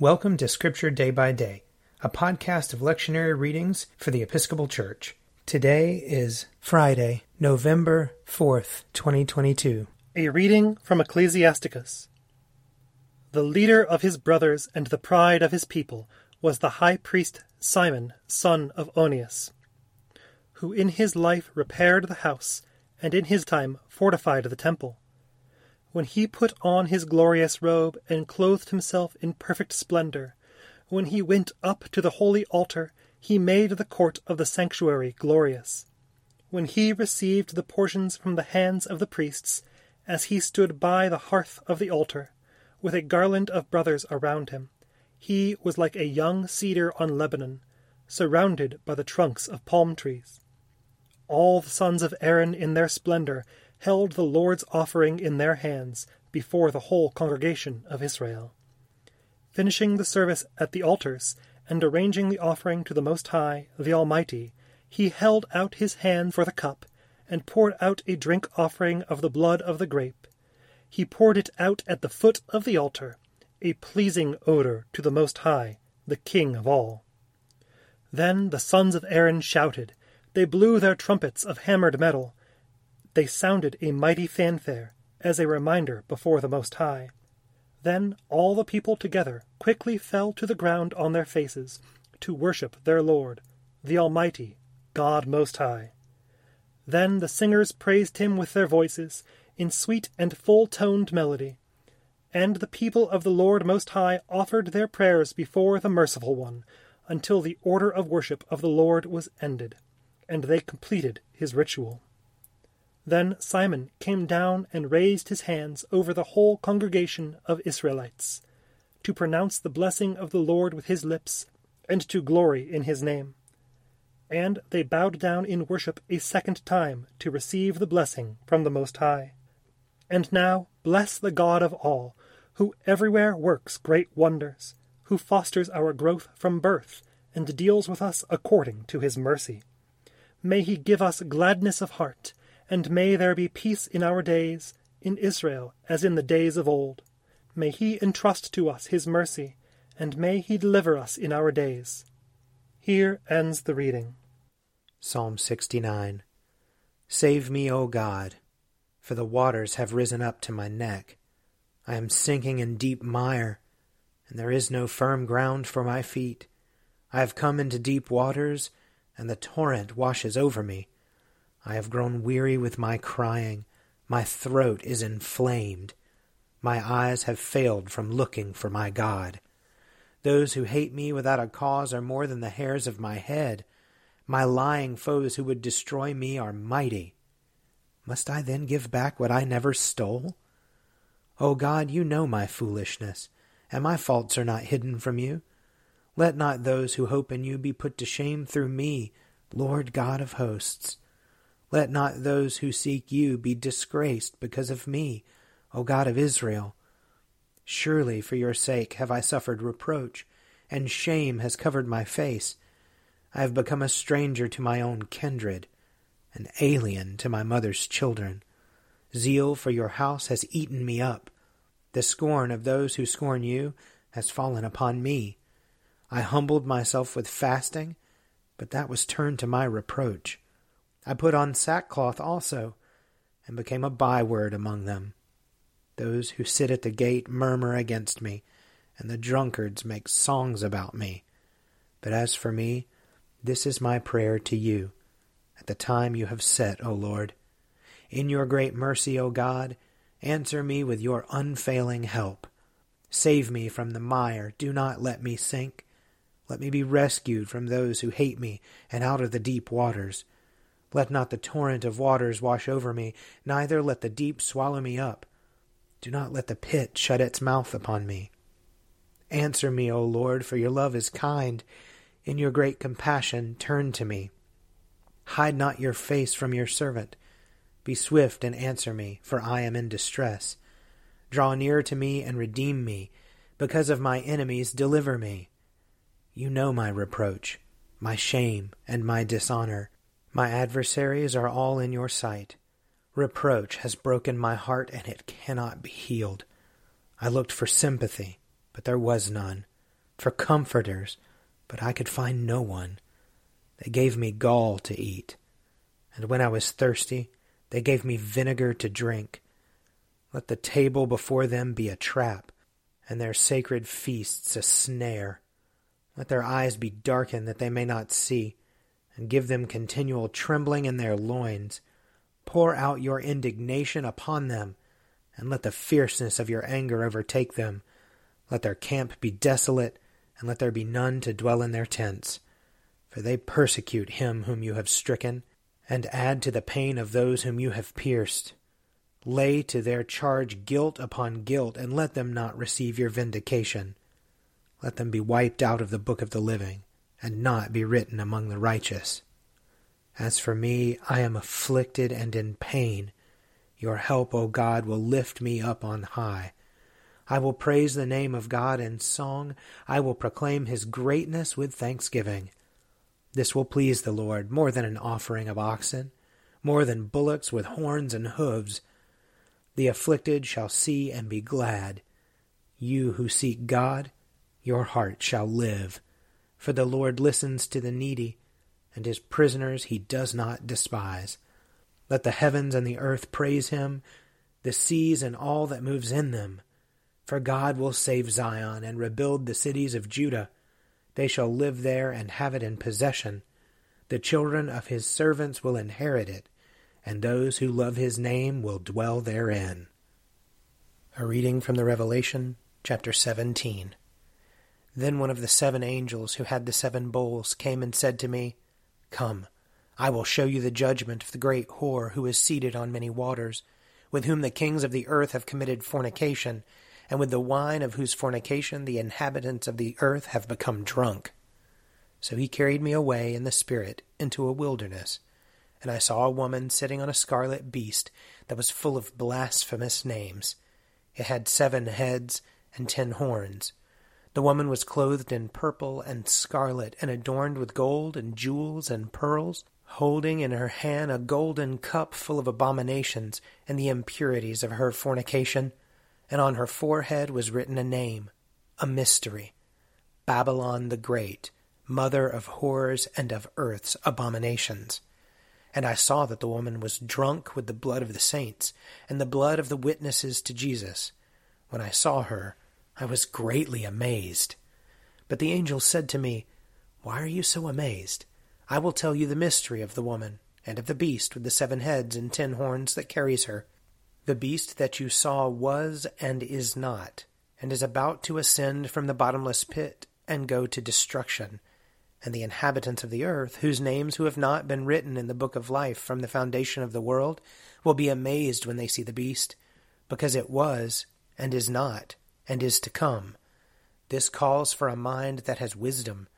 Welcome to Scripture Day by Day, a podcast of lectionary readings for the Episcopal Church. Today is Friday, November 4th, 2022. A reading from Ecclesiasticus. The leader of his brothers and the pride of his people was the high priest Simon, son of Onias, who in his life repaired the house, and in his time fortified the temple when he put on his glorious robe and clothed himself in perfect splendor, when he went up to the holy altar, he made the court of the sanctuary glorious. When he received the portions from the hands of the priests, as he stood by the hearth of the altar, with a garland of brothers around him, he was like a young cedar on Lebanon, surrounded by the trunks of palm trees. All the sons of Aaron in their splendor held the Lord's offering in their hands before the whole congregation of Israel. Finishing the service at the altars, and arranging the offering to the Most High, the Almighty, he held out his hand for the cup, and poured out a drink offering of the blood of the grape. He poured it out at the foot of the altar, a pleasing odor to the Most High, the King of all. Then the sons of Aaron shouted. They blew their trumpets of hammered metal, they sounded a mighty fanfare, as a reminder before the Most High. Then all the people together quickly fell to the ground on their faces to worship their Lord, the Almighty, God Most High. Then the singers praised him with their voices, in sweet and full toned melody. And the people of the Lord Most High offered their prayers before the Merciful One, until the order of worship of the Lord was ended, and they completed his ritual. Then Simon came down and raised his hands over the whole congregation of Israelites, to pronounce the blessing of the Lord with his lips, and to glory in his name. And they bowed down in worship a second time to receive the blessing from the Most High. And now bless the God of all, who everywhere works great wonders, who fosters our growth from birth, and deals with us according to his mercy. May he give us gladness of heart and may there be peace in our days, in Israel as in the days of old. May he entrust to us his mercy, and may he deliver us in our days. Here ends the reading. Psalm 69 Save me, O God, for the waters have risen up to my neck. I am sinking in deep mire, and there is no firm ground for my feet. I have come into deep waters, and the torrent washes over me. I have grown weary with my crying. My throat is inflamed. My eyes have failed from looking for my God. Those who hate me without a cause are more than the hairs of my head. My lying foes who would destroy me are mighty. Must I then give back what I never stole? O God, you know my foolishness, and my faults are not hidden from you. Let not those who hope in you be put to shame through me, Lord God of hosts. Let not those who seek you be disgraced because of me, O God of Israel. Surely for your sake have I suffered reproach, and shame has covered my face. I have become a stranger to my own kindred, an alien to my mother's children. Zeal for your house has eaten me up. The scorn of those who scorn you has fallen upon me. I humbled myself with fasting, but that was turned to my reproach. I put on sackcloth also, and became a byword among them. Those who sit at the gate murmur against me, and the drunkards make songs about me. But as for me, this is my prayer to you, at the time you have set, O Lord. In your great mercy, O God, answer me with your unfailing help. Save me from the mire, do not let me sink. Let me be rescued from those who hate me, and out of the deep waters. Let not the torrent of waters wash over me, neither let the deep swallow me up. Do not let the pit shut its mouth upon me. Answer me, O Lord, for your love is kind. In your great compassion, turn to me. Hide not your face from your servant. Be swift and answer me, for I am in distress. Draw near to me and redeem me. Because of my enemies, deliver me. You know my reproach, my shame, and my dishonor. My adversaries are all in your sight. Reproach has broken my heart, and it cannot be healed. I looked for sympathy, but there was none. for comforters, but I could find no one. They gave me gall to eat, and when I was thirsty, they gave me vinegar to drink. Let the table before them be a trap, and their sacred feasts a snare. Let their eyes be darkened that they may not see, and give them continual trembling in their loins. Pour out your indignation upon them, and let the fierceness of your anger overtake them. Let their camp be desolate, and let there be none to dwell in their tents. For they persecute him whom you have stricken, and add to the pain of those whom you have pierced. Lay to their charge guilt upon guilt, and let them not receive your vindication. Let them be wiped out of the book of the living, and not be written among the righteous. As for me, I am afflicted and in pain. Your help, O God, will lift me up on high. I will praise the name of God in song. I will proclaim his greatness with thanksgiving. This will please the Lord more than an offering of oxen, more than bullocks with horns and hoofs. The afflicted shall see and be glad. You who seek God, your heart shall live. For the Lord listens to the needy, and his prisoners he does not despise. Let the heavens and the earth praise him, the seas and all that moves in them. For God will save Zion and rebuild the cities of Judah. They shall live there and have it in possession. The children of his servants will inherit it, and those who love his name will dwell therein. A reading from the Revelation, chapter 17. Then one of the seven angels who had the seven bowls came and said to me, Come, I will show you the judgment of the great whore who is seated on many waters, with whom the kings of the earth have committed fornication and with the wine of whose fornication the inhabitants of the earth have become drunk. So he carried me away in the Spirit into a wilderness, and I saw a woman sitting on a scarlet beast that was full of blasphemous names. It had seven heads and ten horns. The woman was clothed in purple and scarlet, and adorned with gold and jewels and pearls, holding in her hand a golden cup full of abominations and the impurities of her fornication and on her forehead was written a name, a mystery Babylon the Great, mother of horrors and of earth's abominations. And I saw that the woman was drunk with the blood of the saints and the blood of the witnesses to Jesus. When I saw her, I was greatly amazed. But the angel said to me, Why are you so amazed? I will tell you the mystery of the woman, and of the beast with the seven heads and ten horns that carries her. The beast that you saw was and is not, and is about to ascend from the bottomless pit and go to destruction. And the inhabitants of the earth, whose names who have not been written in the book of life from the foundation of the world, will be amazed when they see the beast, because it was, and is not, and is to come. This calls for a mind that has wisdom.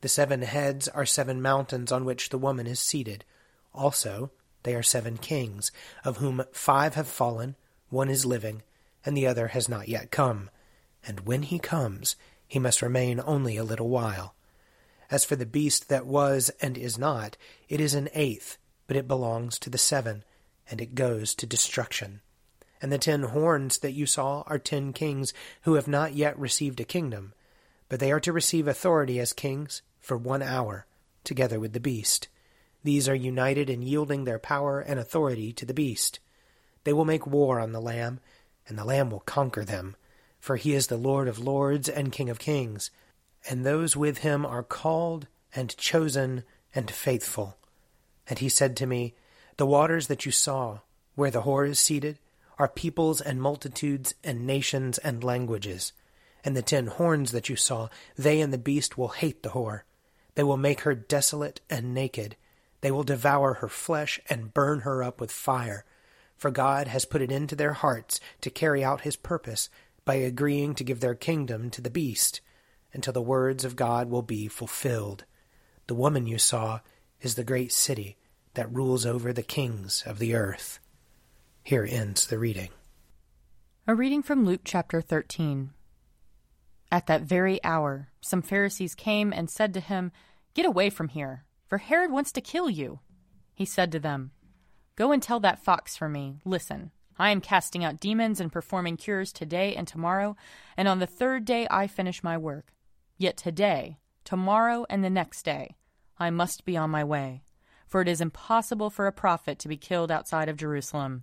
The seven heads are seven mountains on which the woman is seated. Also, they are seven kings, of whom five have fallen, one is living, and the other has not yet come. And when he comes, he must remain only a little while. As for the beast that was and is not, it is an eighth, but it belongs to the seven, and it goes to destruction. And the ten horns that you saw are ten kings who have not yet received a kingdom, but they are to receive authority as kings for one hour, together with the beast. These are united in yielding their power and authority to the beast. They will make war on the Lamb, and the Lamb will conquer them, for he is the Lord of lords and King of kings, and those with him are called and chosen and faithful. And he said to me, The waters that you saw, where the whore is seated, are peoples and multitudes and nations and languages. And the ten horns that you saw, they and the beast will hate the whore. They will make her desolate and naked they will devour her flesh and burn her up with fire. For God has put it into their hearts to carry out his purpose by agreeing to give their kingdom to the beast, until the words of God will be fulfilled. The woman you saw is the great city that rules over the kings of the earth. Here ends the reading. A reading from Luke chapter 13. At that very hour, some Pharisees came and said to him, Get away from here for Herod wants to kill you. He said to them, Go and tell that fox for me, Listen, I am casting out demons and performing cures today and tomorrow, and on the third day I finish my work. Yet today, tomorrow, and the next day, I must be on my way, for it is impossible for a prophet to be killed outside of Jerusalem.